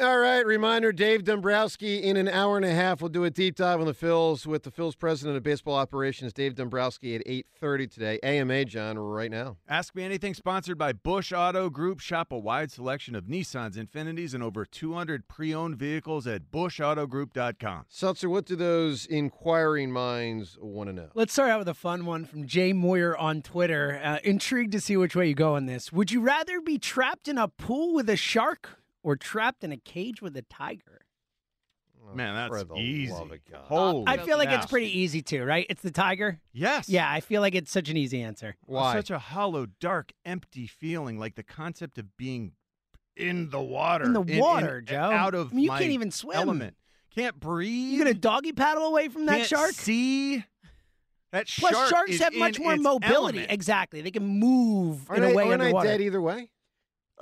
All right, reminder Dave Dombrowski in an hour and a half. We'll do a deep dive on the Phils with the Phils president of baseball operations, Dave Dombrowski, at 8.30 today. AMA, John, right now. Ask Me Anything, sponsored by Bush Auto Group. Shop a wide selection of Nissans, Infinitis, and over 200 pre-owned vehicles at bushautogroup.com. Seltzer, what do those inquiring minds want to know? Let's start out with a fun one from Jay Moyer on Twitter. Uh, intrigued to see which way you go on this. Would you rather be trapped in a pool with a shark or trapped in a cage with a tiger? Oh, Man, that's For the easy. love of God. Holy I feel like cow. it's pretty easy too, right? It's the tiger. Yes. Yeah, I feel like it's such an easy answer. Why? Such a hollow, dark, empty feeling, like the concept of being in the water. In the water, Joe. Out of I mean, you my can't even swim. Element. Can't breathe. You're gonna doggy paddle away from that can't shark? See. That Plus, shark sharks is have much in more mobility. element. Exactly, they can move Aren't, in a I, way aren't I dead either way?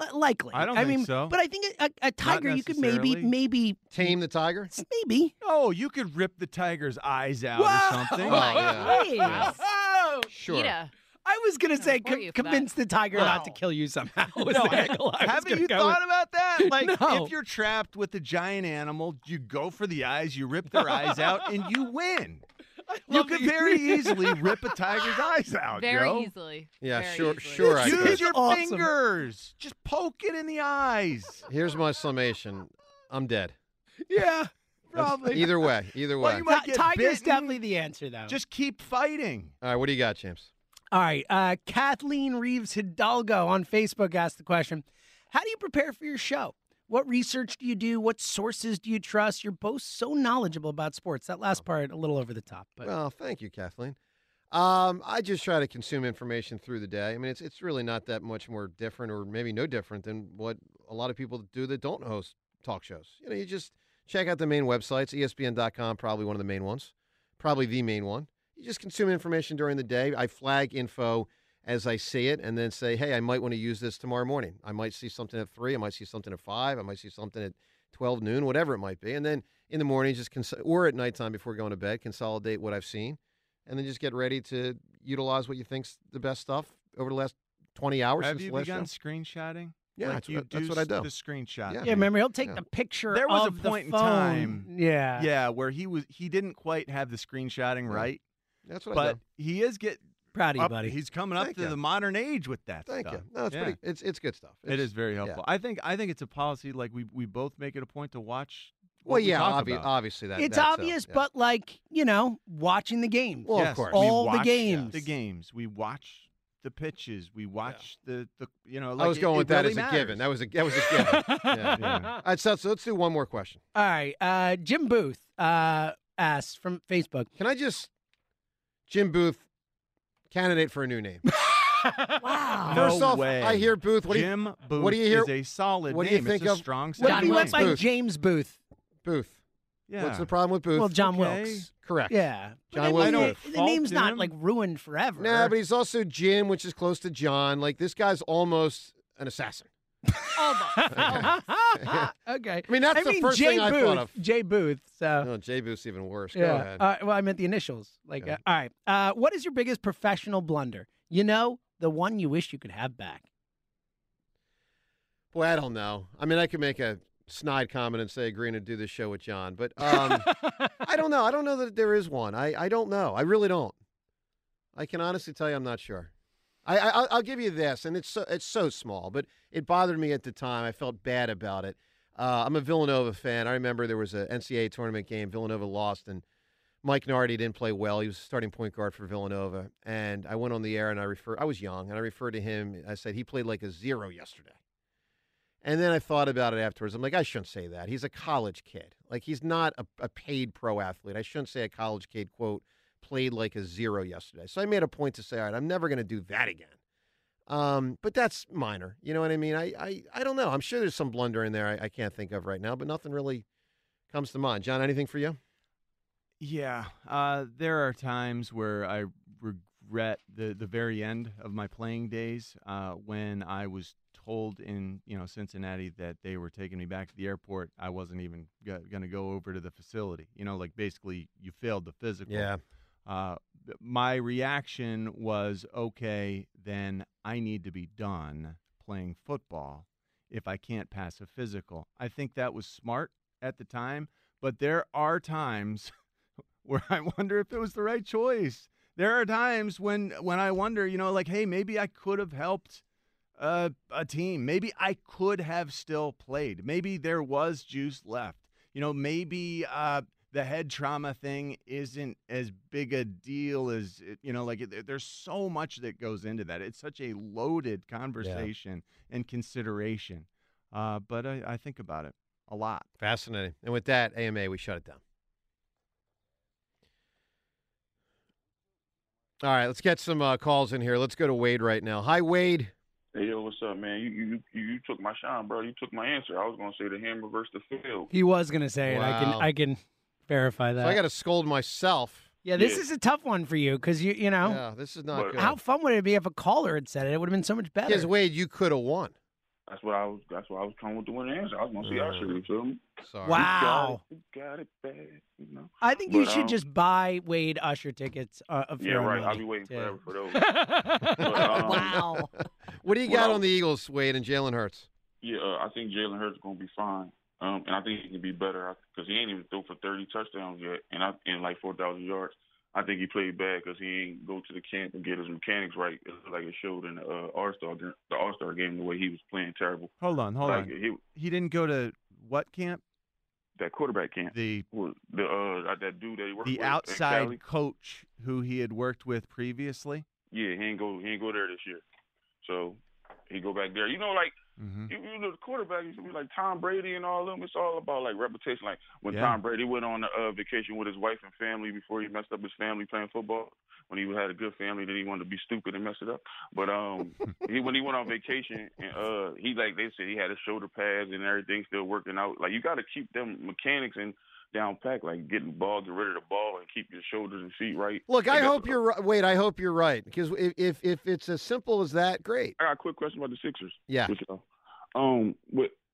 Li- Likely, I don't I think mean, so. But I think a, a tiger, you could maybe, maybe, Tame the tiger? maybe. Oh, you could rip the tiger's eyes out Whoa! or something. Oh, yeah. Please. Yeah. Whoa! Sure. PETA. I was gonna say support con- you for that. convince the tiger not to kill you somehow. was No, the angle I was haven't you thought with. about that? Like, No. if you're trapped with a giant animal, you go for the eyes, you rip their eyes out, and you win. You could very easily rip a tiger's eyes out. Very Joe. easily. Yeah, Very sure, easily. sure I Use your awesome. fingers. Just poke it in the eyes. Here's my summation. I'm dead. Yeah, That's- probably. Either way, either Well, way. you might Ti- get Tiger's bitten. definitely the answer, though. Just keep fighting. All right, what do you got, James? All right. Uh, Kathleen Reeves Hidalgo on Facebook asked the question How do you prepare for your show? What research do you do? What sources do you trust? You're both so knowledgeable about sports. That last part, a little over the top. But Well, thank you, Kathleen. Um, I just try to consume information through the day. I mean, it's it's really not that much more different, or maybe no different than what a lot of people do that don't host talk shows. You know, you just check out the main websites. ESPN.com, probably one of the main ones, probably the main one. You just consume information during the day. I flag info as I see it, and then say, hey, I might want to use this tomorrow morning. I might see something at three. I might see something at five. I might see something at twelve noon, whatever it might be, and then in the morning, just cons- or at nighttime before going to bed, consolidate what I've seen and then just get ready to utilize what you think's the best stuff over the last 20 hours Have since you the last begun show. screenshotting? Yeah, Like that's you what- that's do what I do. The screenshot. Yeah. yeah, remember, he'll take Yeah. the picture There was a of the point in time- Yeah. Yeah, where he was he didn't quite have the screenshotting Yeah. right, That's what I but do. he is get Proud of you, up- buddy. He's coming up Thank to you. the modern age with that Thank stuff. you. No, it's Yeah. pretty. It's it's good stuff. It It's- very helpful. I think I think it's a policy like we we both make it a point to watch. Well, yeah, talk obvi- obviously that. it's that's, obvious, yeah. but like, you know, watching the game. Well, Yes, of course. All the watch games. The games. We watch the pitches. We watch the the you know. I was going it with that really as a matters. given. That was a that was a given. yeah. Yeah. All right, so, so let's do one more question. All right. Uh, Jim Booth uh, asked from Facebook. Can I just Jim Booth candidate for a new name? Wow. No First off, way. I hear Booth. What do you Booth what do you hear- is a solid what do you name. think it's a of- strong What if John he went Wilkes by. Booth. James Booth? Booth? Yeah. What's the problem with Booth? Well, John Okay. Wilkes. Correct. Yeah. John I Wilkes mean, Booth. the, the Fault name's not him. like ruined forever. Nah, but he's also Jim, which is close to John. Like this guy's almost an assassin. Almost. okay. I mean, that's I the mean, first Jay thing I Booth, thought of. Jay Booth. So. No, Jay Booth's even worse. Go yeah. ahead. Uh, well, I meant the initials. Like, Yeah. uh, all right. Uh, what is your biggest professional blunder? You know, the one you wish you could have back. Boy, I don't know. I mean, I could make a snide comment and say agreeing to do this show with John, but um, I don't know. I don't know that there is one. I, I don't know. I really don't. I can honestly tell you, I'm not sure. I, I I'll- I'll give you this, and it's so it's so small, but it bothered me at the time. I felt bad about it. Uh, I'm a Villanova fan. I remember there was a NCAA tournament game. Villanova lost, and Mike Nardi didn't play well. He was starting point guard for Villanova, and I went on the air and I refer. I was young, and I referred to him. I said he played like a zero yesterday. And then I thought about it afterwards. I'm like, I shouldn't say that. He's a college kid. Like he's not a, a paid pro athlete. I shouldn't say a college kid quote played like a zero yesterday. So I made a point to say, all right, I'm never going to do that again. Um, but that's minor. You know what I mean? I, I, I don't know. I'm sure there's some blunder in there I, I can't think of right now, but nothing really comes to mind. John, anything for you? Yeah, uh, there are times where I regret the the very end of my playing days uh, when I was told in you know Cincinnati that they were taking me back to the airport. I wasn't even g- going to go over to the facility. You know, like basically you failed the physical. Uh, my reaction was okay. Then I need to be done playing football if I can't pass a physical. I think that was smart at the time, but there are times where I wonder if it was the right choice. There are times when when I wonder, you know, like, hey, maybe I could have helped uh, a team. Maybe I could have still played. Maybe there was juice left. You know, maybe uh, the head trauma thing isn't as big a deal as it- you know. Like, it, there's so much that goes into that. It's such a loaded conversation and consideration. Uh, but I, I think about it a lot. Fascinating. And with that, AMA, we shut it down. All right, let's get some uh, calls in here. Let's go to Wade right now. Hi, Wade. Hey yo, what's up, man? You you you, you took my shine, bro. You took my answer. I was gonna say the hammer versus the field. He was going to say it. I can I can verify that. So I got to scold myself. yeah, this Yeah. is a tough one for you because you you know Yeah, this is not But- good. how fun would it be if a caller had said it? It would have been so much better. Because Wade, you could have won. That's what I was. That's why I was coming with the winning answer. I was gonna say Usher. You feel me? Sorry. Wow. You got it, you got it bad. You know. I think you But, should um, just buy Wade Usher tickets. Uh, of Yeah, your own right. I'll money. be waiting Yeah. forever for those. um, wow. What do you Well, got on the Eagles, Wade and Jalen Hurts? Yeah, uh, I think Jalen Hurts gonna be fine. Um, and I think he can be better because he ain't even throw for 30 touchdowns yet, and I and like 4,000 yards. I think he played bad because he ain't go to the camp and get his mechanics right. It looked like it showed in the uh, All Star the All Star game the way he was playing terrible. Hold on, hold like on. he He didn't go to what camp? that quarterback camp. The the uh that dude that he worked the outside coach who he had worked with previously. Yeah, he ain't go he ain't go there this year. So he go back there. You know, like Mm-hmm. you, you know the quarterback used to be like Tom Brady and all of them. It's all about like reputation. Like when Yeah. Tom Brady went on a uh, vacation with his wife and family before he messed up his family playing football. When he had a good family, then he wanted to be stupid and mess it up. But um, he when he went on vacation and uh, he like they said he had his shoulder pads and everything still working out. Like you got to keep them mechanics and down pack, like getting the ball, get rid of the ball, and keep your shoulders and feet right. Look, I hope you're right. Wade, I hope you're right. Because if, if if it's as simple as that, great. I got a quick question about the Sixers. Yeah. With y'all. Um,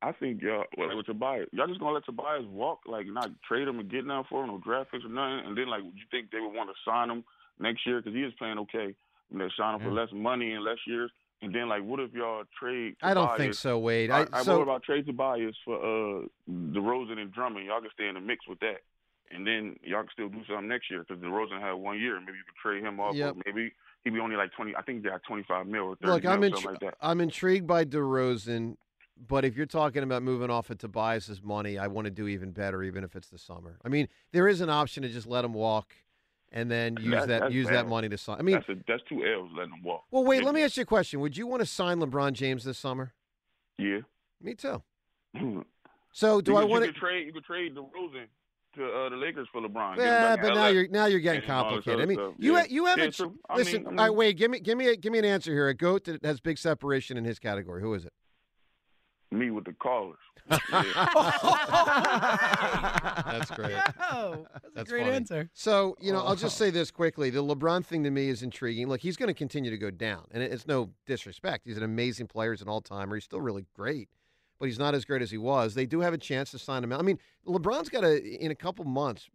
I think y'all, well, with Tobias, y'all just gonna let Tobias walk, like not trade him and get nothing for him, no draft picks or nothing, and then like, would you think they would want to sign him next year because he is playing okay, and they sign him for less money and less years, and then like, what if y'all trade? I don't think so, Wade. I, I, I, so about trade Tobias for uh DeRozan and Drummond? Y'all can stay in the mix with that. And then y'all can still do something next year because DeRozan had one year. Maybe you could trade him off. Yep. Maybe he'd be only like twenty. I think they got twenty five mil or thirty look, mil, I'm intri- like that. I'm intrigued by DeRozan, but if you're talking about moving off of Tobias's money, I want to do even better, even if it's the summer. I mean, there is an option to just let him walk, and then use That's- that that's use that money to sign. I mean, that's a, that's two L's letting him walk. well, wait. Yeah. Let me ask you a question. Would you want to sign LeBron James this summer? Yeah. Me too. So do I want to trade. You could trade DeRozan to uh, the Lakers for LeBron. Yeah, but in now LA. you're now you're getting and complicated. I mean, stuff. you Yeah. you haven't Yeah, true. I listen. mean- I all right, wait. Give me give me a, give me an answer here. A goat that has big separation in his category. Who is it? Me with the callers. That's great. Yo, that's, a great funny. answer. So, you know, I'll just say this quickly. The LeBron thing to me is intriguing. Look, he's going to continue to go down, and it's no disrespect. He's an amazing player. He's an all timer. He's still really great, but he's not as great as he was. They do have a chance to sign him out. I mean, LeBron's got a, in a couple months,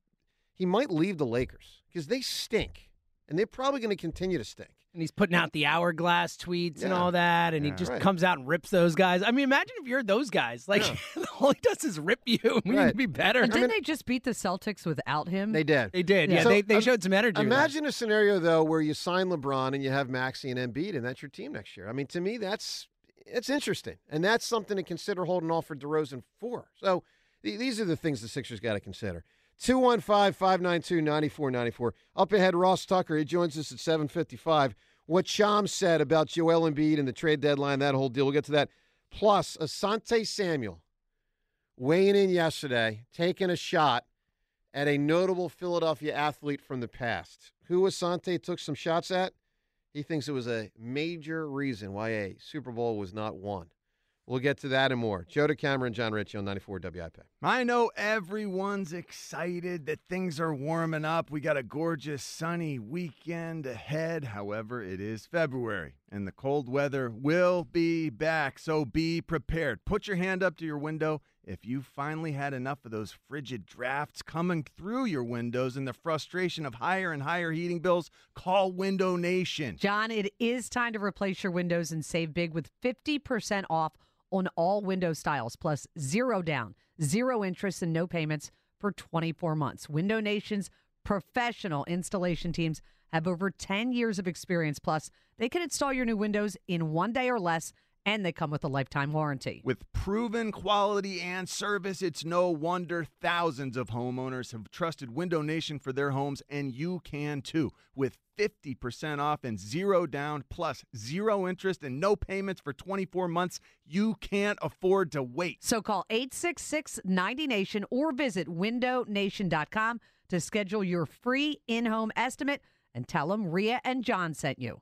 he might leave the Lakers because they stink. And they're probably going to continue to stink. And he's putting out the hourglass tweets and all that, and he just Right. comes out and rips those guys. I mean, imagine if you're those guys. Like, all he does is rip you. We need to be better. And didn't mean- they just beat the Celtics without him? They did. They did. Yeah. Yeah, So, they, they um, showed some energy. Imagine a scenario though where you sign LeBron and you have Maxey and Embiid, and that's your team next year. I mean, to me, that's it's interesting, and that's something to consider holding off for DeRozan for. So th- these are the things the Sixers got to consider. 215-592-9494. Up ahead, Ross Tucker. He joins us at 755. What Shams said about Joel Embiid and the trade deadline, that whole deal. We'll get to that. Plus, Asante Samuel weighing in yesterday, taking a shot at a notable Philadelphia athlete from the past. Who Asante took some shots at? He thinks it was a major reason why a Super Bowl was not won. We'll get to that and more. Joe DeCamara and Jon Ritchie on 94 WIP. I know everyone's excited that things are warming up. We got a gorgeous sunny weekend ahead. However, it is February and the cold weather will be back. So be prepared. Put your hand up to your window if you finally had enough of those frigid drafts coming through your windows and the frustration of higher and higher heating bills. Call Window Nation. John, it is time to replace your windows and save big with 50% off on all window styles, plus zero down, zero interest, and no payments for 24 months. Window Nation's professional installation teams have over 10 years of experience. Plus, they can install your new windows in one day or less, and they come with a lifetime warranty. With proven quality and service, it's no wonder thousands of homeowners have trusted Window Nation for their homes, and you can too. With 50% off and zero down, plus zero interest and no payments for 24 months, you can't afford to wait. So call 866 90 Nation or visit windownation.com to schedule your free in home estimate and tell them Ria and John sent you.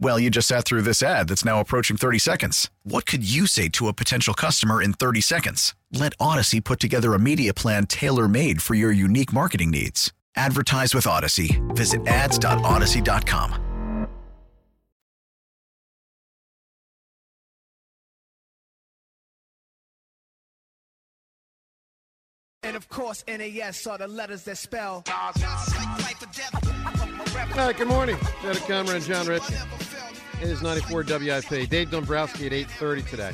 Well, you just sat through this ad that's now approaching 30 seconds. What could you say to a potential customer in 30 seconds? Let Audacy put together a media plan tailor made for your unique marketing needs. Advertise with Audacy. Visit ads.audacy.com. And of course, NAS are the letters that spell. All right, good morning. Joe DeCamara and Jon Ritchie. It is 94 WIP. Dave Dombrowski at 8.30 today.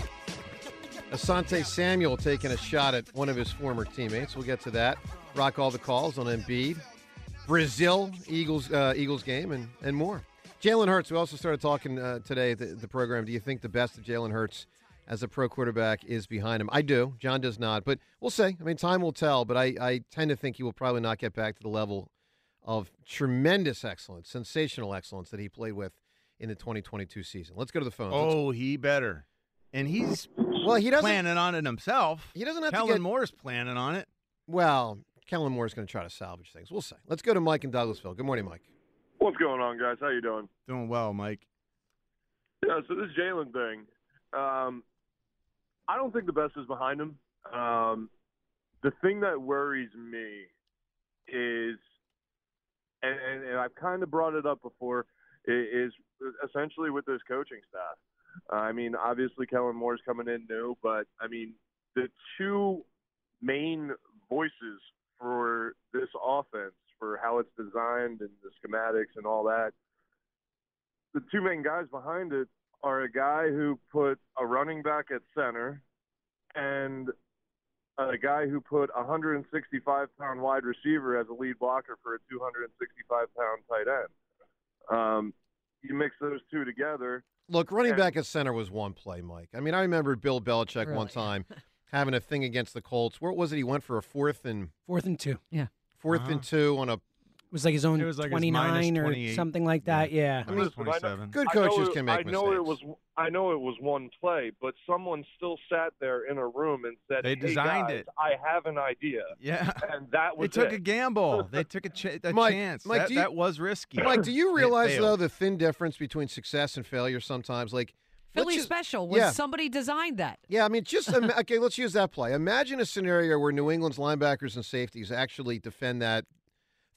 Asante Samuel taking a shot at one of his former teammates. We'll get to that. Rock all the calls on Embiid. Brazil, Eagles uh, Eagles game, and, and more. Jalen Hurts, we also started talking uh, today at the, the program. Do you think the best of Jalen Hurts as a pro quarterback is behind him? I do. John does not. But we'll see. I mean, time will tell. But I, I tend to think he will probably not get back to the level of tremendous excellence, sensational excellence that he played with in the 2022 season. Let's go to the phones. Let's- Oh, he better. And he's well, he doesn't. planning on it himself. He doesn't have Kellen to get. Moore's planning on it. Well, Kellen Moore's going to try to salvage things. We'll see. Let's go to Mike in Douglasville. Good morning, Mike. What's going on, guys? How you doing? Doing well, Mike. Yeah, so this Jalen thing, um, I don't think the best is behind him. Um, the thing that worries me is, and, and, and I've kind of brought it up before, is essentially with this coaching staff. Uh, I mean, obviously Kellen Moore's coming in new, but I mean, the two main voices for this offense, for how it's designed and the schematics and all that, the two main guys behind it are a guy who put a running back at center and a guy who put a 165 pound wide receiver as a lead blocker for a 265 pound tight end. Um, you mix those two together, Look, running And- back at center was one play, Mike. I mean, I remember Bill Belichick one time having a thing against the Colts. Where was it? He went for a fourth and Fourth and two. Yeah, fourth Uh-huh. and two on a It was like his own It was like his 29 minus or 28. something like that. Yeah. I mean, Listen, I know- 27. good I know coaches it- can make I know it mistakes. was. I know it was one play, but someone still sat there in a room and said, They "Hey, designed guys, it. I have an idea," Yeah. and that was They took it. a gamble. They took a, ch- a Mike- chance. Mike, that, do you- that was risky. Mike, do you realize though failed. the thin difference between success and failure sometimes? Like let's Philly just- special was yeah. somebody designed that. Yeah, I mean, just ima- okay. Let's use that play. Imagine a scenario where New England's linebackers and safeties actually defend that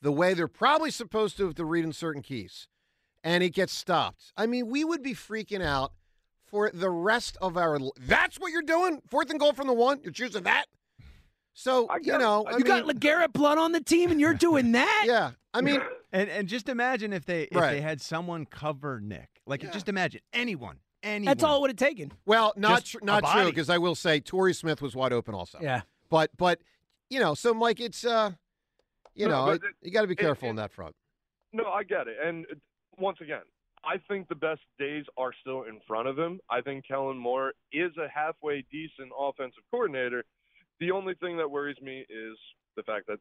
the way they're probably supposed to to read in certain keys, and it gets stopped. I mean, we would be freaking out for the rest of our. l- That's what you're doing. Fourth and goal from the one. You're choosing that. So I you know, I I you mean, got LeGarrette Blount on the team and you're doing that? yeah. I mean, And and just imagine if they if Right. they had someone cover Nick. Like Yeah. just imagine anyone, anyone. That's all it would have taken. well, not Just tr- not true because I will say Torrey Smith was wide open also. Yeah. But but you know, so Mike, it's uh, you No, know, it- it- you got to be careful it- on that front. No, I get it. And uh, once again, I think the best days are still in front of him. I think Kellen Moore is a halfway decent offensive coordinator. The only thing that worries me is the fact that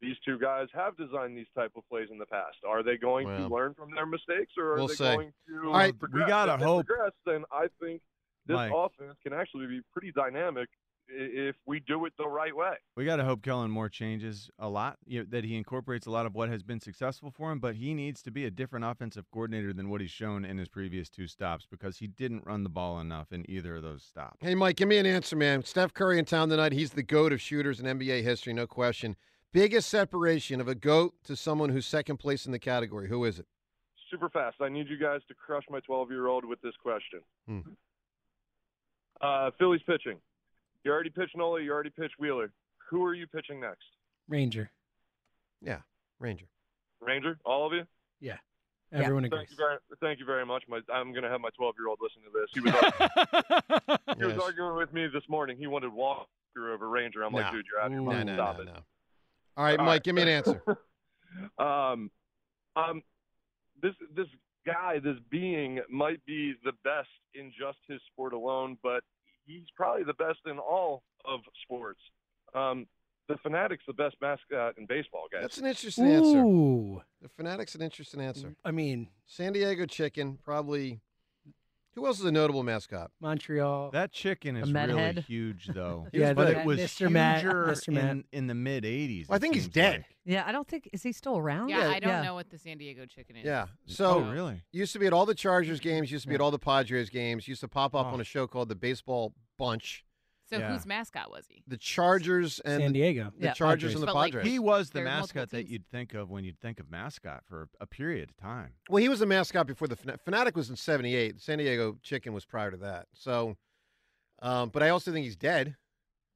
these two guys have designed these type of plays in the past. Are they going Well, to learn from their mistakes, or are we'll they see. going to All right, we progress? gotta if they hope. progress, then I think this Mike. offense can actually be pretty dynamic if we do it the right way. We got to hope Kellen Moore changes a lot. You know, that he incorporates a lot of what has been successful for him, but he needs to be a different offensive coordinator than what he's shown in his previous two stops because he didn't run the ball enough in either of those stops. Hey, Mike, give me an answer, man. Steph Curry in town tonight. He's the GOAT of shooters in NBA history, no question. Biggest separation of a GOAT to someone who's second place in the category. Who is it? super fast. I need you guys to crush my 12 year old with this question. Hmm. Uh, Phillies pitching. You already pitched Nola. You already pitched Wheeler. Who are you pitching next? Ranger. Yeah, Ranger. Ranger? All of you? Yeah. Everyone Thank agrees. you very, thank you very much. My, I'm going to have my 12 year old listen to this. He was, ar- he was Yes. arguing with me this morning. He wanted Walker over Ranger. I'm No. like, dude, you're out of your No, mind. no, Stop no, it. no. All right, All Mike, right. give me an answer. um, um, this this guy, this being, might be the best in just his sport alone, but he's probably the best in all of sports. Um, the Phanatic's the best mascot in baseball, guys. That's an interesting answer. The Phanatic's an interesting answer. I mean, San Diego Chicken, probably. Who else is a notable mascot? Montreal. That chicken is really head? huge, though. Yeah, but the- it was Mr. Met- huger Mr. Met. in, in the mid '80s. Well, I think he's dead. like. Yeah, I don't think is he still around? Yeah, I don't Yeah. know what the San Diego chicken is. Yeah. Oh, so oh, really? used to be at all the Chargers games. Used to be at all the Padres games. Used to pop up Oh. on a show called the Baseball Bunch. So Yeah. whose mascot was he? The Chargers and San Diego. the Yeah. Chargers Padres. and the But, like, Padres. He was the There are multiple mascot that you'd think of when you'd think of mascot for a period of time. Well, he was the mascot before the Fana- Phanatic was in '78. San Diego Chicken was prior to that. So, um, but I also think he's dead.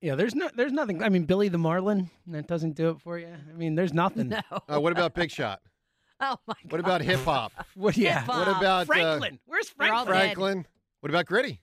Yeah, there's no, there's nothing. I mean, Billy the Marlin. That doesn't do it for you. I mean, there's nothing. No. Uh, what about Big Shot? Oh my god. What about hip hop? What? Yeah. Hip-hop. What about uh, Franklin? Where's They're Franklin? dead. Franklin? What about Gritty?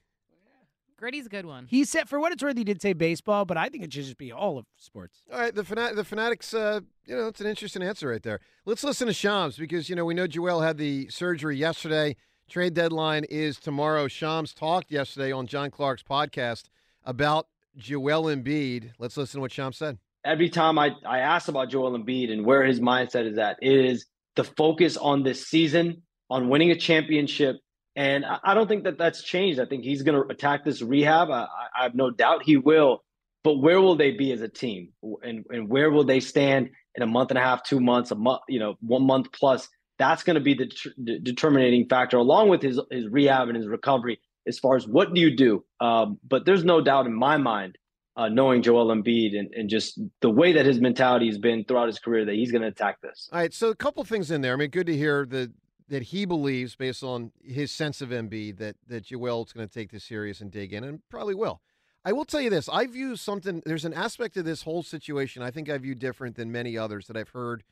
Gritty's a good one. He said, for what it's worth, he did say baseball, but I think it should just be all of sports. All right, the fanat- the Phanatics. Uh, you know, it's an interesting answer right there. Let's listen to Shams because you know we know Joel had the surgery yesterday. Trade deadline is tomorrow. Shams talked yesterday on John Clark's podcast about Joel Embiid. Let's listen to what Shams said. every time I, I ask about Joel Embiid and where his mindset is at, it is the focus on this season, on winning a championship. And I, don't think that that's changed. I think he's going to attack this rehab. I, I have no doubt he will. But where will they be as a team? And, and where will they stand in a month and a half, two months, a month, you know, one month plus? That's going to be the, the determining factor, along with his, his rehab and his recovery, as far as what do you do. Um, but there's no doubt in my mind uh, knowing Joel Embiid and, and just the way that his mentality has been throughout his career that he's going to attack this. All right, so a couple things in there. I mean, good to hear that that he believes, based on his sense of Embiid, that that Joel's going to take this serious and dig in, and probably will. I will tell you this: I view something. There's an aspect of this whole situation I think I view different than many others that I've heard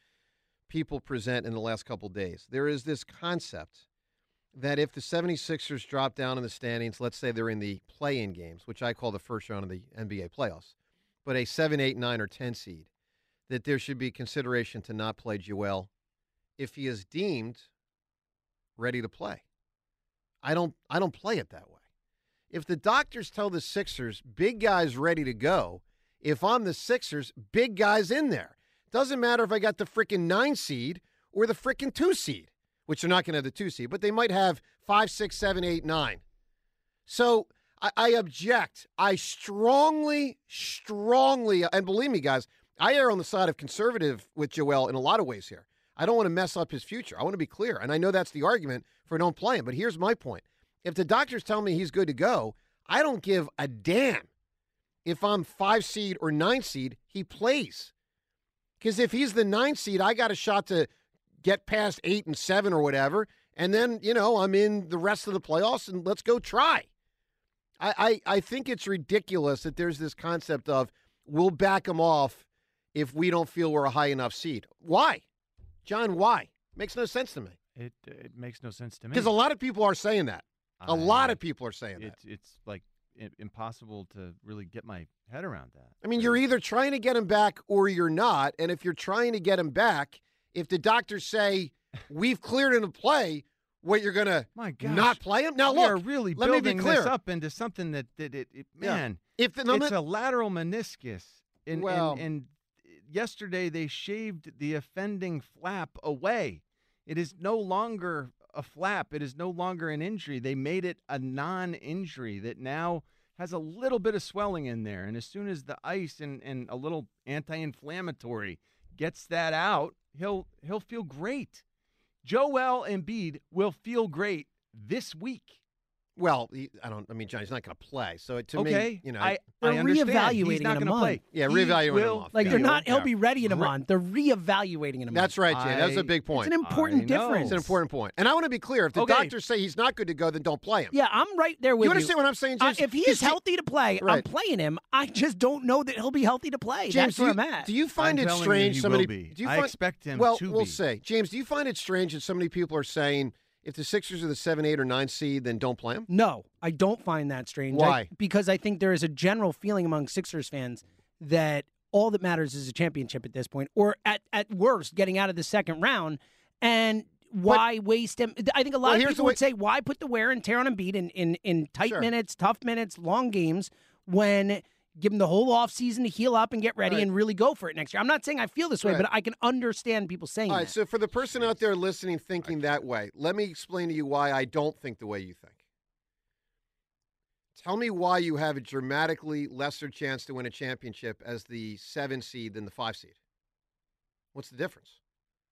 people present in the last couple days. There is this concept that if the 76ers drop down in the standings, let's say they're in the play-in games, which I call the first round of the NBA playoffs, but a 7, 8, 9 or 10 seed, that there should be consideration to not play Joel if he is deemed ready to play. I don't I don't play it that way. If the doctors tell the Sixers big guys ready to go, if I'm the Sixers, big guys in there. Doesn't matter if I got the freaking nine seed or the freaking two seed, which they're not going to have the two seed, but they might have five, six, seven, eight, nine. So I, I object. I strongly, strongly, and believe me, guys, I err on the side of conservative with Joel in a lot of ways here. I don't want to mess up his future. I want to be clear. And I know that's the argument for don't play him. But here's my point. If the doctors tell me he's good to go, I don't give a damn if I'm five seed or nine seed, he plays. Because if he's the nine seed, I got a shot to get past eight and seven or whatever. And then, you know, I'm in the rest of the playoffs and let's go try. I, I, I think it's ridiculous that there's this concept of we'll back him off if we don't feel we're a high enough seed. Why? John, why? Makes no sense to me. It it makes no sense to me Because a lot of people are saying that. A lot of people are saying that. It's it's like i- impossible to really get my head around that. I mean, you're either trying to get him back or you're not. And if you're trying to get him back, if the doctors say we've cleared him to play, what you're gonna My gosh. not play him? Now we look, are really let me be building clear. this up into something that, that it, it Yeah. man. If the, it's a lateral meniscus. And, Well- and, and yesterday they shaved the offending flap away. It is no longer a flap. It is no longer an injury. They made it a non-injury that now has a little bit of swelling in there. And as soon as the ice and, and a little anti-inflammatory gets that out, he'll he'll feel great. Joel Embiid will feel great this week. well, he, I don't. I mean, John, he's not going to play. So to okay, me, you know, I, They're I understand. reevaluating He's not in a gonna play. Yeah, He reevaluating him off. Like Yeah. they're not. He'll be ready in a month. They're reevaluating in a month. that's right, Jay. That's I- a big point. It's point. an important I know. difference. It's an important point. And I want to be clear. If the Okay. doctors say he's not good to go, then don't play him. Yeah, I'm right there with you you. understand what I'm saying, Uh, James? if he Because is healthy to play, I'm Right. playing him. I just don't know that he'll be healthy to play. James, That's do where you, I'm at. do you find I'm it telling you strange? he somebody, will be. do you I find, expect him well, to we'll be. say, James. Do you find it strange that so many people are saying if the Sixers are the seven, eight, or nine seed, then don't play them. No, I don't find that strange. I- Why? because I think there is a general feeling among Sixers fans that all that matters is a championship at this point, or at, at worst, getting out of the second round. And why waste him? I think a lot Well, of people way- would say, why put the wear and tear on Embiid in, in, in tight Sure. minutes, tough minutes, long games, when give him the whole offseason to heal up and get ready Right. and really go for it next year. I'm not saying I feel this way, Right. but I can understand people saying All right. that. So for the person out there listening, thinking that way, let me explain to you why I don't think the way you think. Tell me why you have a dramatically lesser chance to win a championship as the seven seed than the five seed. What's the difference?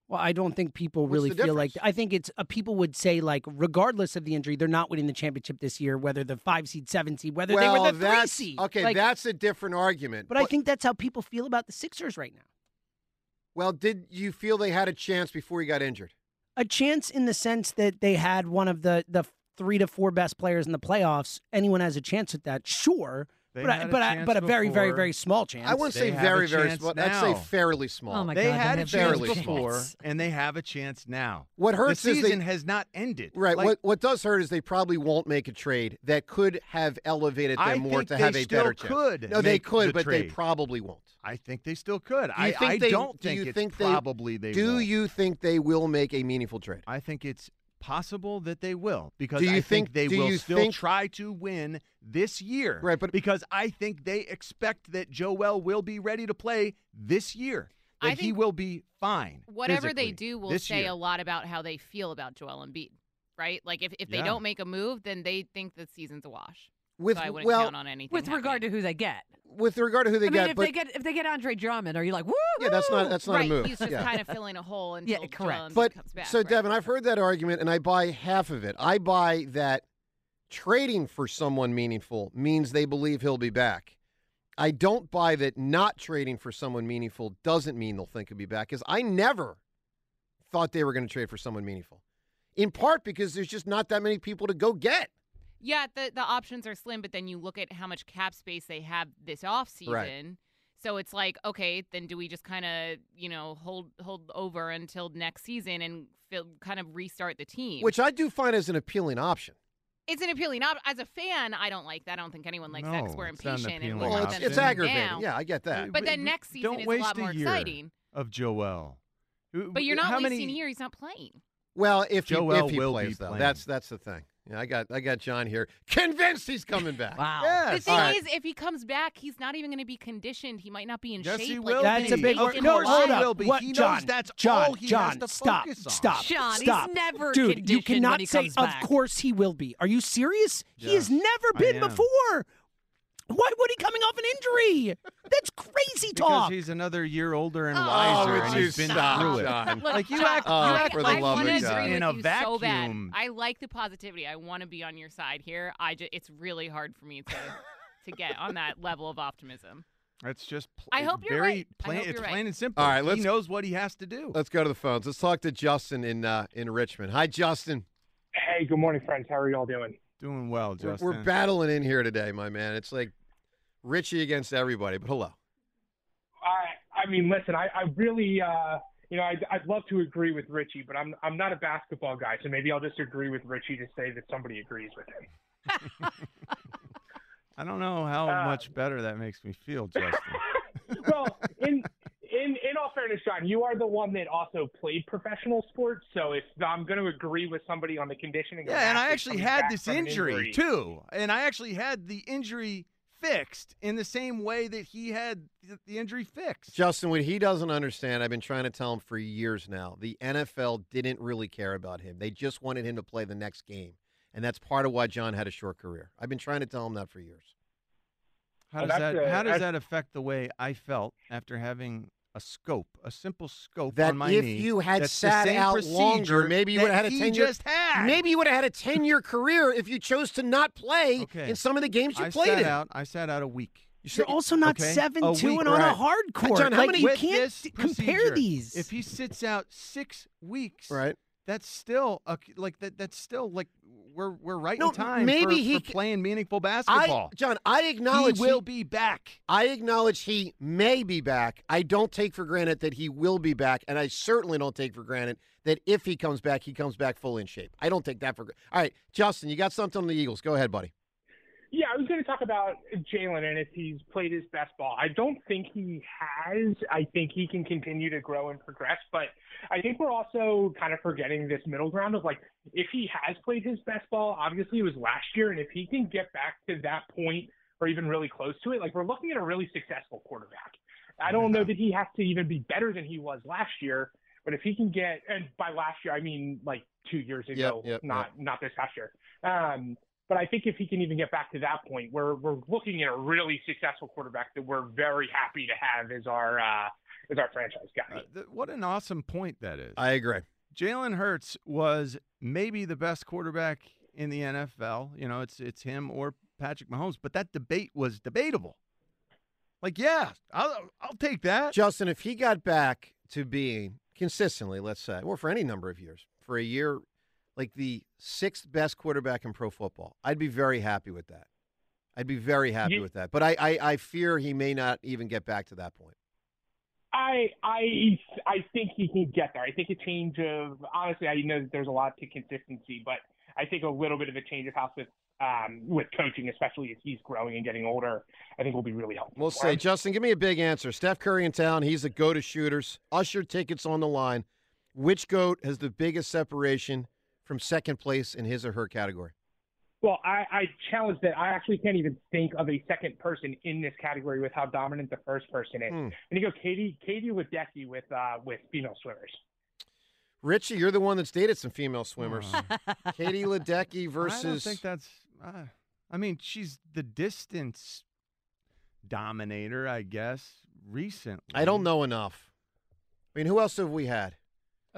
Well, I don't think people What's really feel like. I think it's uh, people would say like, regardless of the injury, they're not winning the championship this year. Whether the five seed, seven seed, whether well, they were the three seed. okay. Like, that's a different argument. but I think that's how people feel about the Sixers right now. Well, did you feel they had a chance before he got injured? A chance in the sense that they had one of the the three to four best players in the playoffs. Anyone has a chance at that, sure. They but had a but I, but a very very very small chance. I wouldn't They say very, very chance small. I'd say fairly small. Oh my they God, had they a have chance before, chance. and they have a chance now. What The hurts is The season they, has not ended. right. Like, what what does hurt is they probably won't make a trade that could have elevated them I more to have a better chance. could No, they could, the but they probably won't. I think they still could. Do I, think I they- don't do think you it's think they- probably they Do will. you think they will make a meaningful trade? I think it's possible that they will because you I think- they will you still think- try to win this year. Right, but- because I think they expect that Joel will be ready to play this year. That I he will be fine. Whatever they do will say year. a lot about how they feel about Joel Embiid, right? Like if, if they Yeah. don't make a move, then they think the season's a wash. With so I wouldn't well, count on anything. With regard to who they get. with regard to who they I mean, get, if but they get if they get Andre Drummond, are you like, woo? yeah, that's not that's not right, a move. he's just yeah. kind of filling a hole until Yeah, correct. Embiid But comes back. so, right? Devin, I've heard that argument, and I buy half of it. I buy that trading for someone meaningful means they believe he'll be back. I don't buy that not trading for someone meaningful doesn't mean they'll think he'll be back, because I never thought they were going to trade for someone meaningful. In part because there's just not that many people to go get. Yeah, the the options are slim, but then you look at how much cap space they have this off season. Right. So it's like, okay, then do we just kind of, you know, hold hold over until next season and feel, kind of restart the team? Which I do find as an appealing option. it's an appealing op- as a fan. I don't like that. I don't think anyone likes that 'cause No, we're it's not an impatient and appealing we Well, it's, option. it's aggravating. now. Yeah, I get that. But then next season Don't is a waste lot more year exciting. Of Joel. But you're not How wasting many, a year. He's not playing. Well, if he, Joel if he will be plays though, playing. that's that's the thing. Yeah, I got I got John here. Convinced he's coming back. Wow. The thing All right. is, if he comes back, he's not even going to be conditioned. He might not be in Yes, shape. he like, will That's be. a big he word. can No, hold hold up. will be. What, He knows John, that's John, all he has John, to stop, focus on. Stop, Sean, he's stop. never Dude, you conditioned when cannot he say, comes of back." course he will be. Are you serious? He has never been before. Why would he coming off an injury? That's crazy Because talk. he's another year older and Oh, wiser, would and you he's been stop, through it. John? Look, Like, you John, act- Oh, I, for the I love wanna of God. agree In with a you so bad. vacuum. I like the positivity. I want to be on your side here. I just, it's really hard for me to to get on that level of optimism. That's just pl- I hope you're very right. I Plain, hope it's you're right. plain and simple. All right, let's- he knows what he has to do. Let's go to the phones. Let's talk to Justin in uh, in Richmond. Hi, Justin. Hey, good morning, friends. How are y'all doing? Doing well, We're, Justin. we're battling in here today, my man. It's like Richie against everybody. But hello. I I mean, listen, I, I really, uh, you know, I'd, I'd love to agree with Richie, but I'm I'm not a basketball guy, so maybe I'll just agree with Richie to say that somebody agrees with him. I don't know how Uh, much better that makes me feel, Justin. well, in in in all fairness, John, you are the one that also played professional sports, so if I'm going to agree with somebody on the conditioning, yeah, and I actually had this from an injury, too, and I actually had the injury fixed in the same way that he had the injury fixed. Justin, what he doesn't understand, I've been trying to tell him for years now. The NFL didn't really care about him. They just wanted him to play the next game. And that's part of why John had a short career. I've been trying to tell him that for years. How does that's that a- How does that affect the way I felt after having a scope, a simple scope That on my if knee? you had sat out longer, maybe you would have had a he 10 year just had. Maybe you would have had a 10 year career if you chose to not play Okay. in some of the games you I played sat in. out. I sat out a week. You You're also not Okay. seven A two week, and on right. a hard court. John, how like many- you can't d- compare procedure, these. If he sits out six weeks, right. that's still a, like that. That's still like we're we're right No, in time maybe for, he for playing meaningful I, basketball. John, I acknowledge he will be back. I acknowledge he may be back. I don't take for granted that he will be back, and I certainly don't take for granted that if he comes back, he comes back full in shape. I don't take that for granted. All right, Justin, you got something on the Eagles. Go ahead, buddy. Yeah, I was going to talk about Jalen and if he's played his best ball. I don't think he has. I think he can continue to grow and progress, but I think we're also kind of forgetting this middle ground of like if he has played his best ball, obviously it was last year, and if he can get back to that point or even really close to it, like we're looking at a really successful quarterback. I don't know that he has to even be better than he was last year, but if he can get and by last year I mean like two years ago, yep, not not this past year. Um, but I think if he can even get back to that point, we're we're looking at a really successful quarterback that we're very happy to have as our uh, as our franchise guy. Uh, th- what an awesome point that is. I agree. Jalen Hurts was maybe the best quarterback in the NFL. You know, it's it's him or Patrick Mahomes, but that debate was debatable. Like, yeah, I'll I'll take that. Justin, if he got back to being consistently, let's say, or for any number of years, for a year, like the sixth best quarterback in pro football, I'd be very happy with that. I'd be very happy with that. But I, I, I fear he may not even get back to that point. I I I think he can get there. I think a change of honestly, I know that there's a lot to consistency, but I think a little bit of a change of house with um, with coaching, especially as he's growing and getting older, I think will be really helpful. We'll say. Justin, give me a big answer. Steph Curry in town. He's a go to shooters. Usher tickets on the line. Which goat has the biggest separation from second place in his or her category? Well, I, I challenge that. I actually can't even think of a second person in this category with how dominant the first person is. Hmm. And you go Katie Katie Ledecky with uh, with female swimmers. Richie, you're the one that's dated some female swimmers. Uh, Katie Ledecky versus. I don't think that's. Uh, I mean, she's the distance dominator, I guess. Recently, I don't know enough. I mean, who else have we had?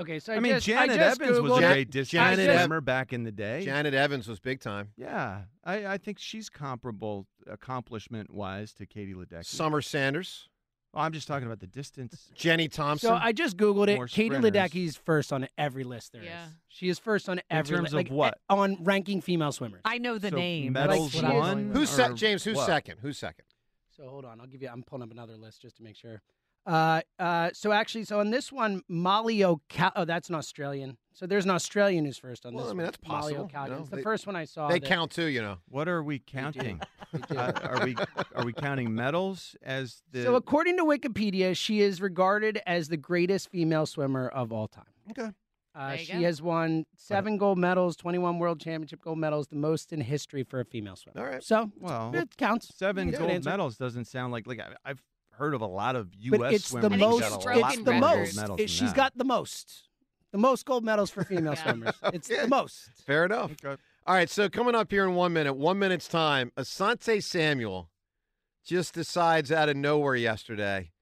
Okay, so I, I, mean, just, Janet I just Evans was a great distance Janet Ev- swimmer back in the day. Janet Evans was big time. Yeah, I, I think she's comparable accomplishment wise to Katie Ledecky. Summer Sanders, Oh, I'm just talking about the distance. Jenny Thompson. So I just googled it. More Katie sprinters. Ledecky's first on every list there is. Yeah. She is first on every in terms li- of like, what? On ranking female swimmers. I know the So name. medals That's what won? who's or se- James? Who's what? second? Who's second? So hold on, I'll give you. I'm pulling up another list just to make sure. Uh, uh, so actually, so on this one, Molly O'Cal. Oh, that's an Australian. So there's an Australian who's first on Well, this. I mean, one. that's Molly possible, you know, It's the they- first one I saw. they that- count too, you know. What are we counting? they do. uh, are we are we counting medals as the? So according to Wikipedia, she is regarded as the greatest female swimmer of all time. okay. Uh, There you she go. has won seven gold medals, 21 world championship gold medals, the most in history for a female swimmer. All right. So Well, it counts. Seven It's gold medals doesn't sound like like I've heard of a lot of U.S. But it's swimmers the most. got a It's lot the more gold most. medals It- than she's that. got the most. The most gold medals for female Yeah. swimmers. It's Okay. the most. Fair enough. Okay. All right, so coming up here in one minute, one minute's time, Asante Samuel just decides out of nowhere yesterday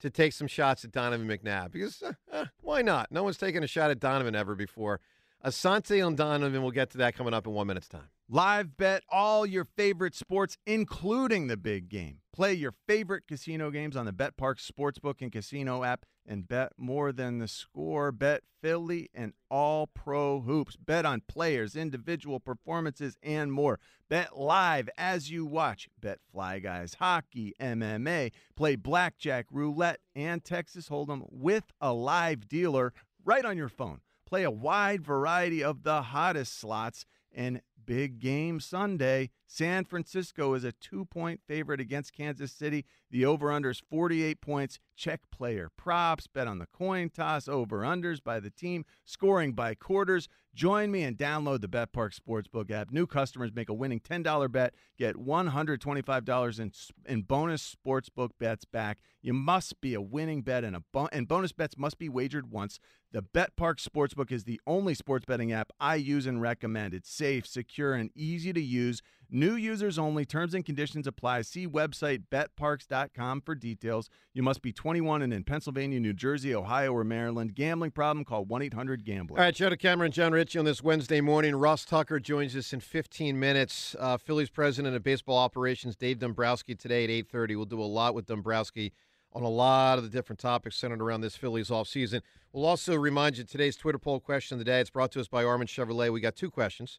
to take some shots at Donovan McNabb because uh, uh, why not? No one's taken a shot at Donovan ever before. Asante and Donovan, we'll get to that coming up in one minute's time. Live bet all your favorite sports, including the big game. Play your favorite casino games on the BetParx Sportsbook and Casino app and bet more than the score. Bet Philly and all pro hoops. Bet on players, individual performances, and more. Bet live as you watch. Bet Fly Guys hockey, MMA. Play blackjack, roulette, and Texas Hold'em with a live dealer right on your phone. Play a wide variety of the hottest slots and big game Sunday. San Francisco is a two point favorite against Kansas City. The over under is 48 points. Check player props, bet on the coin toss, over unders by the team, scoring by quarters. Join me and download the BetParx Sportsbook app. New customers make a winning $10 bet, get $125 in, in bonus sportsbook bets back. You must be a winning bet, and, a bo- and bonus bets must be wagered once. The BetParx Sportsbook is the only sports betting app I use and recommend. It's safe, secure, and easy to use. New users only. Terms and conditions apply. See website betparx.com for details. You must be 21 and in Pennsylvania, New Jersey, Ohio, or Maryland. Gambling problem? Call 1-800-GAMBLER. All right, Joe DeCamara and Jon Ritchie on this Wednesday morning. Ross Tucker joins us in 15 minutes. Uh, Phillies president of baseball operations, Dave Dombrowski, today at 8.30. We'll do a lot with Dombrowski on a lot of the different topics centered around this Phillies offseason. We'll also remind you today's Twitter poll question of the day. It's brought to us by Armin Chevrolet. We got two questions.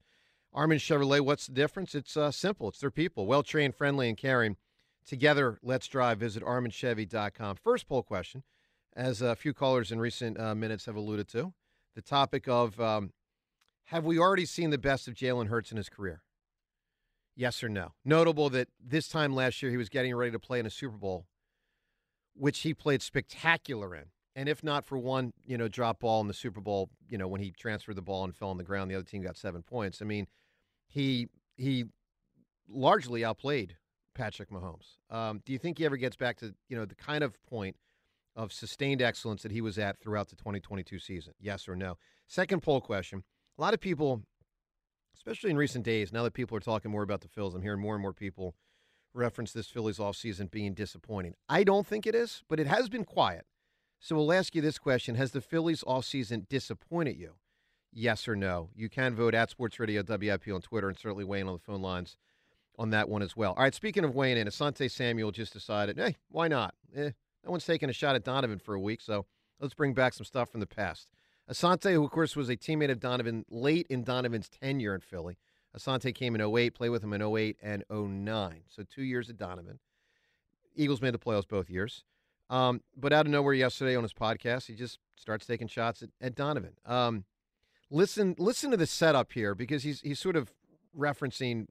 Armin Chevrolet, what's the difference? It's uh, simple. It's their people, well trained, friendly, and caring. Together, let's drive. Visit arminchevy.com. First poll question, as a few callers in recent uh, minutes have alluded to, the topic of um, have we already seen the best of Jalen Hurts in his career? Yes or no? Notable that this time last year he was getting ready to play in a Super Bowl, which he played spectacular in. And if not for one, you know, drop ball in the Super Bowl, you know, when he transferred the ball and fell on the ground, the other team got seven points. I mean, he he largely outplayed Patrick Mahomes. Um, do you think he ever gets back to you know the kind of point of sustained excellence that he was at throughout the 2022 season? Yes or no? Second poll question: A lot of people, especially in recent days, now that people are talking more about the Phils, I'm hearing more and more people reference this Phillies offseason being disappointing. I don't think it is, but it has been quiet. So we'll ask you this question Has the Phillies offseason disappointed you? Yes or no? You can vote at Sports Radio WIP on Twitter and certainly weigh in on the phone lines on that one as well. All right, speaking of weighing in, Asante Samuel just decided, hey, why not? Eh, no one's taking a shot at Donovan for a week, so let's bring back some stuff from the past. Asante, who of course was a teammate of Donovan late in Donovan's tenure in Philly. Asante came in 08, played with him in 08 and 09. So two years of Donovan. Eagles made the playoffs both years. Um, but out of nowhere yesterday on his podcast, he just starts taking shots at, at Donovan. Um, listen, listen to the setup here because he's he's sort of referencing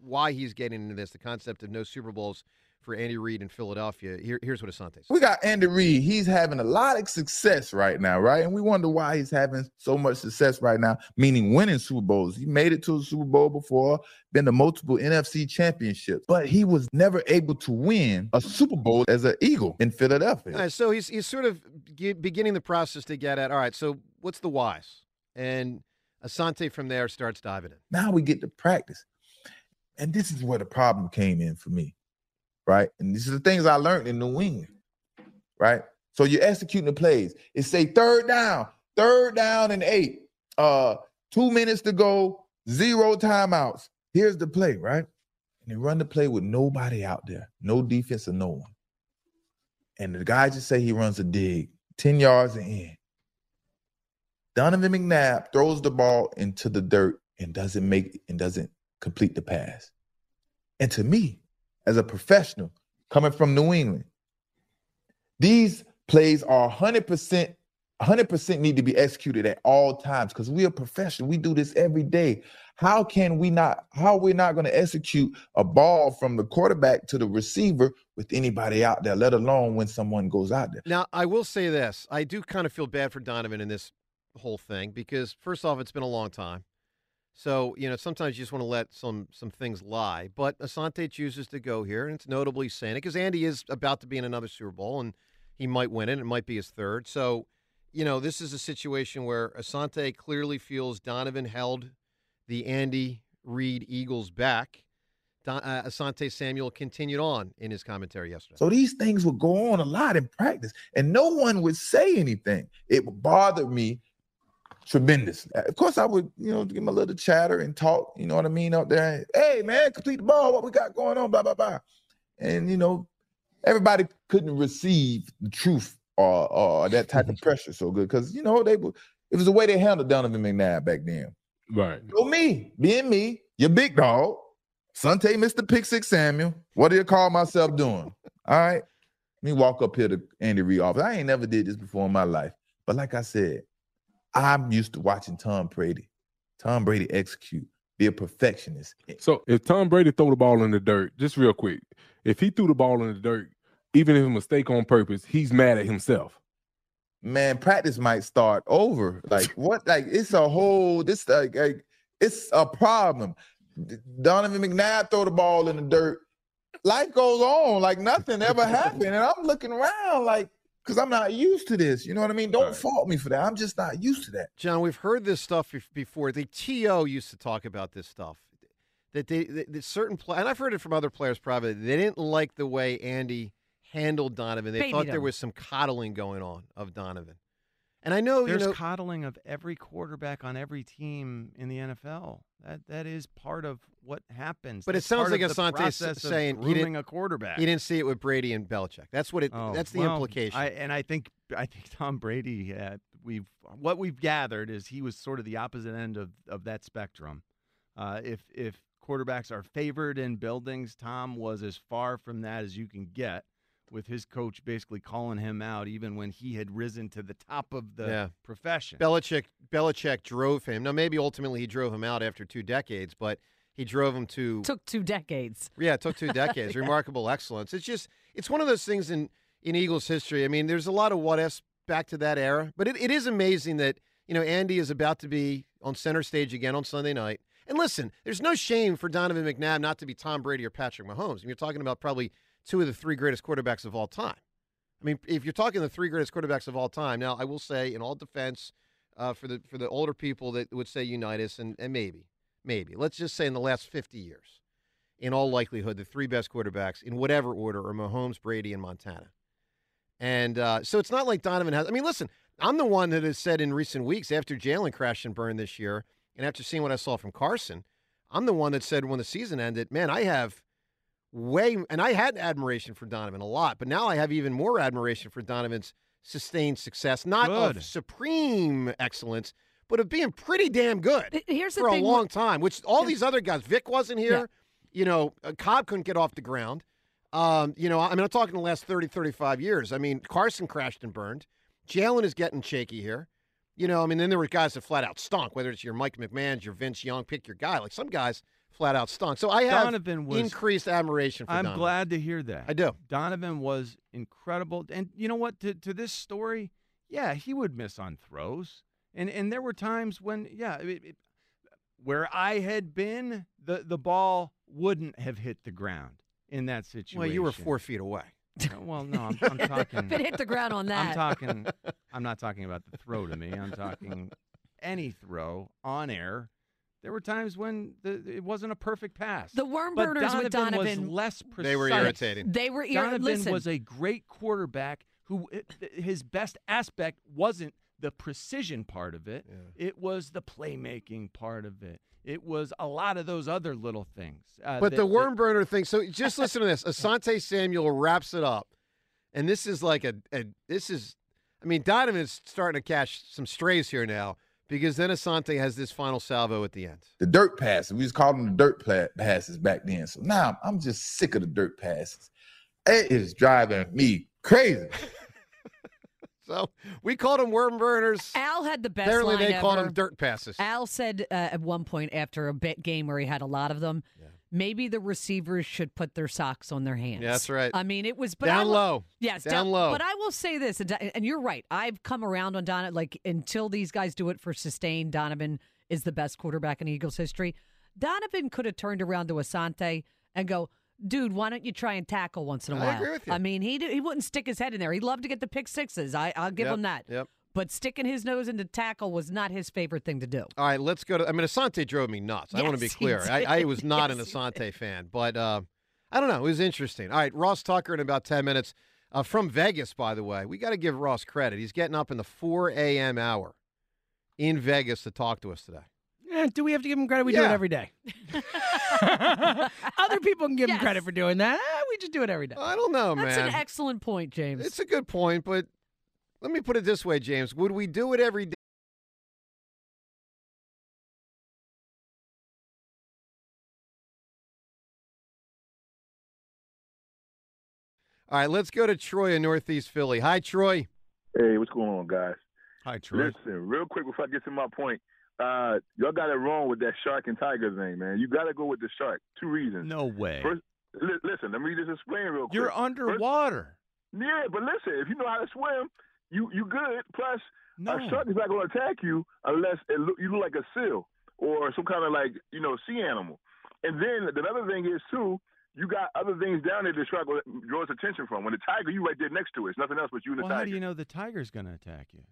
why he's getting into this, the concept of no Super Bowls for Andy Reid in Philadelphia. Here, here's what Asante said. We got Andy Reid. He's having a lot of success right now, right? And we wonder why he's having so much success right now, meaning winning Super Bowls. He made it to a Super Bowl before, been to multiple NFC championships, but he was never able to win a Super Bowl as an Eagle in Philadelphia. All right, so he's he's sort of beginning the process to get at. All right, so what's the whys? And Asante from there starts diving in. Now we get to practice. And this is where the problem came in for me, right? And these are the things I learned in New England, right? So you're executing the plays. It say third down, third down and eight. Uh, two minutes to go, zero timeouts. Here's the play, right? And they run the play with nobody out there, no defense or no one. And the guy just say he runs a dig, 10 yards and in. Donovan McNabb throws the ball into the dirt and doesn't make and doesn't complete the pass. And to me, as a professional coming from New England, these plays are 100% 100% need to be executed at all times because we are professional. We do this every day. How can we not how we're not going to execute a ball from the quarterback to the receiver with anybody out there, let alone when someone goes out there? Now, I will say this: I do kind of feel bad for Donovan in this whole thing because first off, it's been a long time. So you know sometimes you just want to let some some things lie. But Asante chooses to go here, and it's notably saying it because Andy is about to be in another Super Bowl, and he might win it. It might be his third. So you know this is a situation where Asante clearly feels Donovan held the Andy Reid Eagles back. Don, uh, Asante Samuel continued on in his commentary yesterday. So these things would go on a lot in practice, and no one would say anything. It bothered me tremendously. Of course, I would, you know, give him a little chatter and talk. You know what I mean? Out there, hey man, complete the ball. What we got going on? Blah blah blah. And you know, everybody couldn't receive the truth or, or that type of mm-hmm. pressure so good because you know they were. It was the way they handled Donovan McNabb back then. Right. So me, being me, your big dog, Sante, Mr. Pick Six Samuel. What do you call myself doing? All right. Let me walk up here to Andy Reid office. I ain't never did this before in my life. But like I said, I'm used to watching Tom Brady. Tom Brady execute, be a perfectionist. So if Tom Brady throw the ball in the dirt, just real quick, if he threw the ball in the dirt, even if a mistake on purpose, he's mad at himself. Man, practice might start over. Like what? Like it's a whole. This like, like it's a problem. Donovan McNabb throw the ball in the dirt. Life goes on like nothing ever happened, and I'm looking around like because I'm not used to this. You know what I mean? Don't right. fault me for that. I'm just not used to that. John, we've heard this stuff before. The TO used to talk about this stuff. That they that certain play, and I've heard it from other players privately. They didn't like the way Andy handled Donovan. They Baby thought them. there was some coddling going on of Donovan. And I know There's you know coddling of every quarterback on every team in the NFL. That that is part of what happens. But it sounds like of the Asante is saying he didn't a quarterback. He didn't see it with Brady and Belichick. That's what it. Oh, that's the well, implication. I, and I think I think Tom Brady. Uh, we've what we've gathered is he was sort of the opposite end of, of that spectrum. Uh, if if quarterbacks are favored in buildings, Tom was as far from that as you can get. With his coach basically calling him out, even when he had risen to the top of the Yeah. profession. Belichick Belichick drove him. Now maybe ultimately he drove him out after two decades, but he drove him to Took two decades. Yeah, it took two decades. Remarkable excellence. It's just it's one of those things in in Eagles history. I mean, there's a lot of what ifs back to that era, but it, it is amazing that you know Andy is about to be on center stage again on Sunday night. And listen, there's no shame for Donovan McNabb not to be Tom Brady or Patrick Mahomes. And you're talking about probably two of the three greatest quarterbacks of all time. I mean, if you're talking the three greatest quarterbacks of all time, now I will say, in all defense, uh, for the for the older people that would say Unitas, and, and maybe, maybe let's just say in the last 50 years, in all likelihood, the three best quarterbacks in whatever order are Mahomes, Brady, and Montana. And uh, so it's not like Donovan has. I mean, listen, I'm the one that has said in recent weeks after Jalen crashed and burned this year, and after seeing what I saw from Carson, I'm the one that said when the season ended, man, I have way, and I had admiration for Donovan a lot, but now I have even more admiration for Donovan's sustained success, not Good. of supreme excellence, but of being pretty damn good Here's the for a long time. Which all these other guys, Vic wasn't here. You know, uh, Kolb couldn't get off the ground. Um, you know, I mean, I'm talking the last 30, 35 years. I mean, Carson crashed and burned. Jalen is getting shaky here. You know, I mean, then there were guys that flat out stunk, whether it's your Mike McMahon's, your Vince Young, pick your guy. Like some guys flat out stunk. So I have Donovan was- increased admiration for I'm Donovan. glad to hear that. I do. Donovan was incredible, and you know what? To to this story, yeah, he would miss on throws, and and there were times when, yeah, it, it- where I had been, the the ball wouldn't have hit the ground in that situation. Well, you were four feet away. Uh, Well, no, I'm, I'm talking. If it hit the ground on that. I'm talking. I'm not talking about the throw to me. I'm talking any throw on air. There were times when the, it wasn't a perfect pass. The worm but burners with Donovan was less precise. They were irritating. They were ir- Donovan listen. was a great quarterback who his best aspect wasn't the precision part of it. It was the playmaking part of it. It was a lot of those other little things. Uh, But that- the that- worm burner thing. So just listen to this. Asante Samuel wraps it up, and this is like a, a this is. I mean, Donovan is starting to catch some strays here now because then Asante has this final salvo at the end. The dirt passes. We just called them the dirt pla- passes back then. So now I'm just sick of the dirt passes. It is driving me crazy. So we called them worm burners. Al had the best Apparently, line they called them dirt passes. Al said uh, at one point after a bit game where he had a lot of them, maybe the receivers should put their socks on their hands. Yeah, that's right. I mean, it was but Down will- low. Yes, Down low. But I will say this, and you're right. I've come around on Donovan. Like until these guys do it for sustained, Donovan is the best quarterback in Eagles history. Donovan could have turned around to Asante and go, "Dude, why don't you try and tackle once in a I while?" I agree with you. I mean, he he wouldn't stick his head in there. He loved to get the pick sixes. I I'll give Yep, him that. Yep. But sticking his nose into tackle was not his favorite thing to do. All right, let's go to. I mean, Asante drove me nuts. I want to be clear. I, I was not Yes, an Asante fan, but uh, I don't know. It was interesting. All right, Ross Tucker in about 10 minutes uh, from Vegas, by the way. We got to give Ross credit. He's getting up in the 4 a.m. hour in Vegas to talk to us today. Eh, do we have to give him credit? We do it every day. Other people can give him credit for doing that. Eh, we just do it every day. I don't know, That's man. That's an excellent point, James. It's a good point, but let me put it this way, James. Would we do it every day? All right, let's go to Troy in Northeast Philly. Hi, Troy. Hey, what's going on, guys? Hi, Troy. Listen, real quick before I get to my point, uh, y'all got it wrong with that shark and tiger thing, man. You got to go with the shark. Two reasons. No way. First, li- listen, let me just explain real quick. You're First- underwater. yeah, but listen, if you know how to swim, you you good. Plus, No. a shark is not going to attack you unless look, you look like a seal or some kind of like you know sea animal. And then the other thing is too, you got other things down there the shark draws attention from. When the tiger, you right there next to it. It's nothing else but you and the tiger. how do you know the tiger's going to attack you?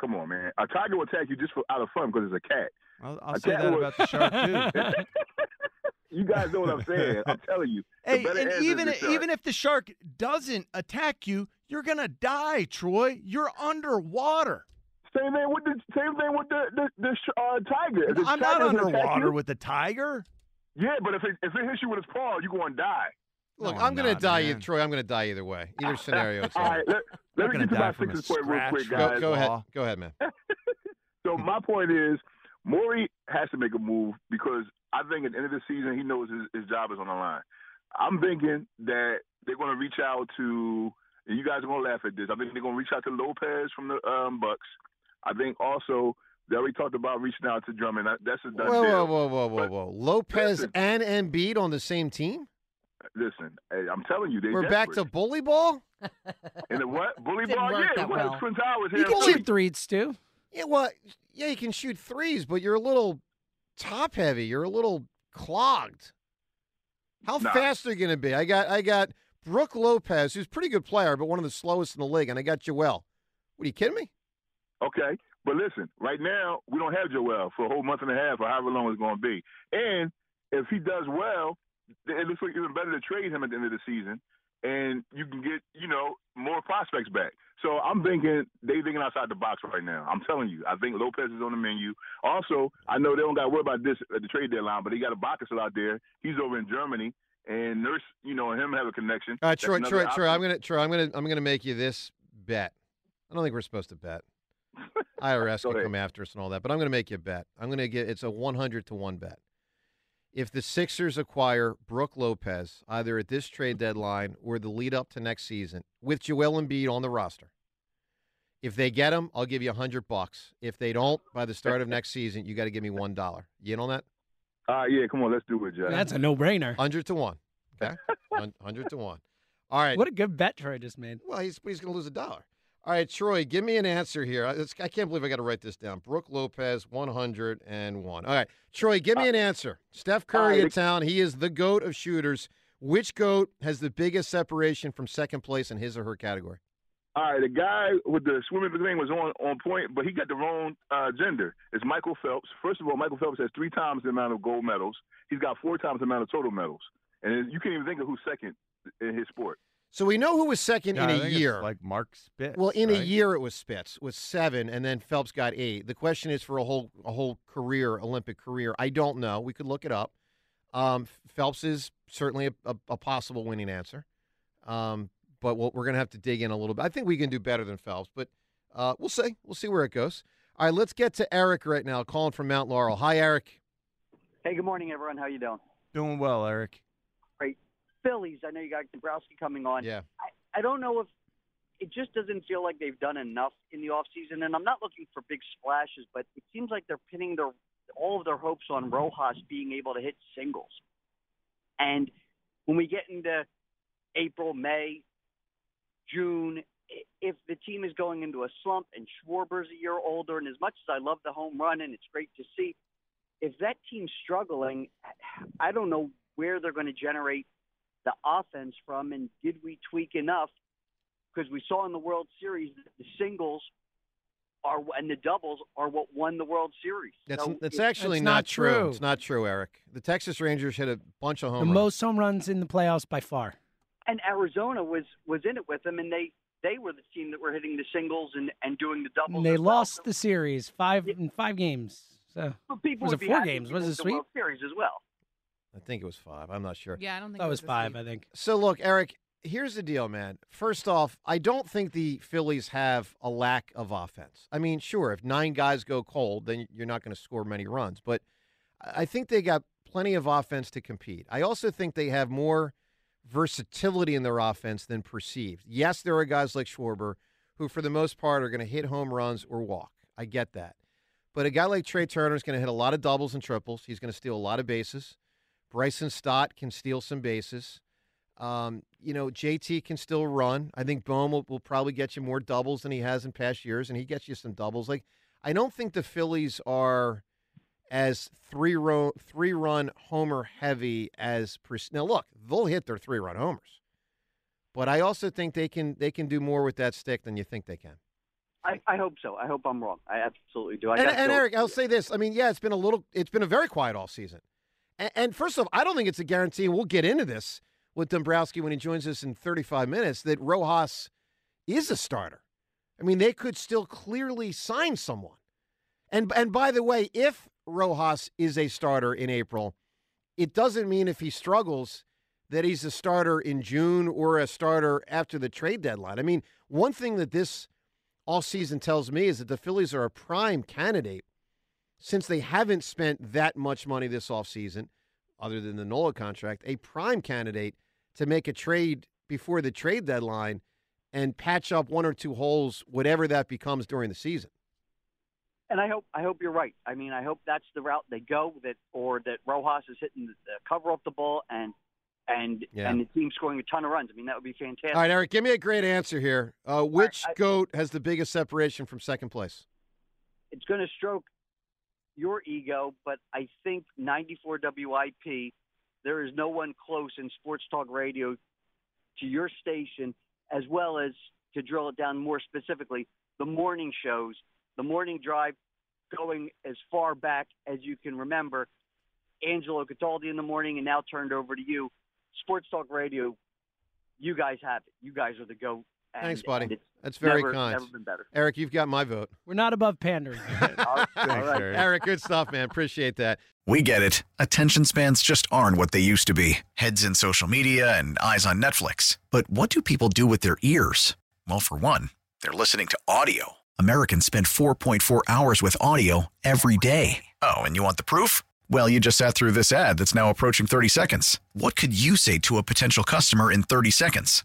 Come on, man. A tiger will attack you just for out of fun because it's a cat. I'll, I'll A say that about the shark too. you guys know what I'm saying. I'm telling you. Hey, and even even if the shark doesn't attack you, you're gonna die, Troy. You're underwater. same thing with the same thing with the the, the uh, tiger. The I'm not tiger doesn't underwater you- with the tiger. Yeah, but if it if it hits you with its paw, you're going to die. Look, No, I'm I'm going to die, man. either, Troy. I'm going to die either way. Either scenario. It's All over. right, let, let me get to my from a sixes point real quick, guys. go ahead. Go ahead, man. So my point is, Maury has to make a move because I think at the end of the season he knows his, his job is on the line. I'm thinking that they're going to reach out to, and you guys are going to laugh at this. I think they're going to reach out to Lopez from the um, Bucks. I think also they already talked about reaching out to Drummond. That's a done Whoa, deal. whoa, whoa, whoa, whoa, But whoa. Lopez listen. and Embiid on the same team? Listen, I'm telling you, they We're back to bully ball? And the what? Bully Didn't ball? Yeah, that well. Twin Towers You can shoot threes, too. Yeah, well, yeah, you can shoot threes, but you're a little top heavy. You're a little clogged. How Nah. fast are you going to be? I got I got Brooke Lopez, who's a pretty good player, but one of the slowest in the league, and I got Joel. What are you kidding me? Okay, but listen, right now we don't have Joel for a whole month and a half or however long it's going to be. And if he does well, it looks like even better to trade him at the end of the season, and you can get you know more prospects back. So I'm thinking they thinking outside the box right now. I'm telling you, I think Lopez is on the menu. Also, I know they don't got to worry about this at the trade deadline, but they got a Bacchus out there. He's over in Germany, and Nurse, you know, him have a connection. Uh, That's Troy, another Troy, Troy. I'm gonna, Troy, I'm gonna, I'm gonna make you this bet. I don't think we're supposed to bet. IRS can come after us and all that, but I'm gonna make you a bet. I'm gonna get it's a 100 to one bet. If the Sixers acquire Brooke Lopez either at this trade deadline or the lead up to next season with Joel Embiid on the roster, if they get him, I'll give you a hundred bucks. If they don't, by the start of next season, you got to give me one dollar. You in on that? Uh, yeah, come on, let's do it, Jeff. That's a no-brainer. Hundred to one. Okay, hundred to one. All right. What a good bet Troy just made. Well, he's he's going to lose a dollar. All right, Troy, give me an answer here. I, I can't believe I got to write this down. Brooke Lopez, one hundred and one. All right, Troy, give me an answer. Steph Curry right. in town. He is the goat of shooters. Which goat has the biggest separation from second place in his or her category? All right, the guy with the swimming thing was on on point, but he got the wrong uh, gender. It's Michael Phelps. First of all, Michael Phelps has three times the amount of gold medals. He's got four times the amount of total medals, and you can't even think of who's second in his sport. So we know who was second Yeah, in I a think it's year. like Mark Spitz. well, in a year it was Spitz with seven, and then Phelps got eight. The question is for a whole a whole career, Olympic career. I don't know. We could look it up. Um, Phelps is certainly a, a, a possible winning answer, um, but we'll, we're going to have to dig in a little bit. I think we can do better than Phelps, but uh, we'll see. We'll see where it goes. All right, let's get to Eric right now, calling from Mount Laurel. Hi, Eric. Hey, good morning, everyone. How you doing? Doing well, Eric. Phillies. I know you got Dombrowski coming on. Yeah. I, I don't know if it just doesn't feel like they've done enough in the off season, and I'm not looking for big splashes, but it seems like they're pinning their all of their hopes on Rojas being able to hit singles. And when we get into April, May, June, if the team is going into a slump and Schwarber's a year older, and as much as I love the home run and it's great to see, if that team's struggling, I don't know where they're going to generate the offense from. And did we tweak enough? Because we saw in the World Series that the singles are and the doubles are what won the World Series. That's So that's it- actually That's not, not true. true. It's not true, Eric. The Texas Rangers hit a bunch of The home runs. most home runs in the playoffs by far. and Arizona was was in it with them, and they they were the team that were hitting the singles and and doing the doubles. And they as well. lost the series five in five games. So But people was would it be four games? to Was win it the sweep? World Series as well. I think it was five. I'm not sure. Yeah, I don't think that it was a five, sweep. I think. So look, Eric, here's the deal, man. First off, I don't think the Phillies have a lack of offense. I mean, sure, if nine guys go cold, then you're not going to score many runs. But I think they got plenty of offense to compete. I also think they have more versatility in their offense than perceived. Yes, there are guys like Schwarber who, for the most part, are going to hit home runs or walk. I get that. But a guy like Trey Turner is going to hit a lot of doubles and triples. He's going to steal a lot of bases. Bryson Stott can steal some bases. Um, you know, JT can still run. I think Bohm will, will probably get you more doubles than he has in past years, and he gets you some doubles. Like, I don't think the Phillies are as three row three run homer heavy as now. Look, they'll hit their three run homers, but I also think they can they can do more with that stick than you think they can. I, I hope so. I hope I'm wrong. I absolutely do. I and, and Eric, I'll say this. I mean, yeah, it's been a little, it's been a very quiet all season. And, first off, I don't think it's a guarantee, and we'll get into this with Dombrowski when he joins us in 35 minutes, that Rojas is a starter. I mean, they could still clearly sign someone. And and by the way, if Rojas is a starter in April, it doesn't mean if he struggles that he's a starter in June or a starter after the trade deadline. I mean, one thing that this all season tells me is that the Phillies are a prime candidate since they haven't spent that much money this offseason, other than the Nola contract, a prime candidate to make a trade before the trade deadline and patch up one or two holes, whatever that becomes during the season. And I hope I hope you're right. I mean, I hope that's the route they go. That or that Rojas is hitting the, cover off the ball and and Yeah. and the team scoring a ton of runs. I mean, that would be fantastic. All right, Eric, give me a great answer here. Uh, which goat has the biggest separation from second place? It's going to stroke your ego, but I think 94 WIP. There is no one close in sports talk radio to your station, as well as to drill it down more specifically, the morning shows, the morning drive, going as far back as you can remember. Angelo Cataldi in the morning, and now turned over to you. Sports Talk Radio, you guys have it. You guys are the goat. And, Thanks, buddy. That's very never, kind. Never been better. Eric, you've got my vote. We're not above pandering. Thanks. Eric. Eric, good stuff, man. Appreciate that. We get it. Attention spans just aren't what they used to be heads in social media and eyes on Netflix. But what do people do with their ears? Well, for one, they're listening to audio. Americans spend 4.4 hours with audio every day. Oh, and you want the proof? Well, you just sat through this ad that's now approaching 30 seconds. What could you say to a potential customer in 30 seconds?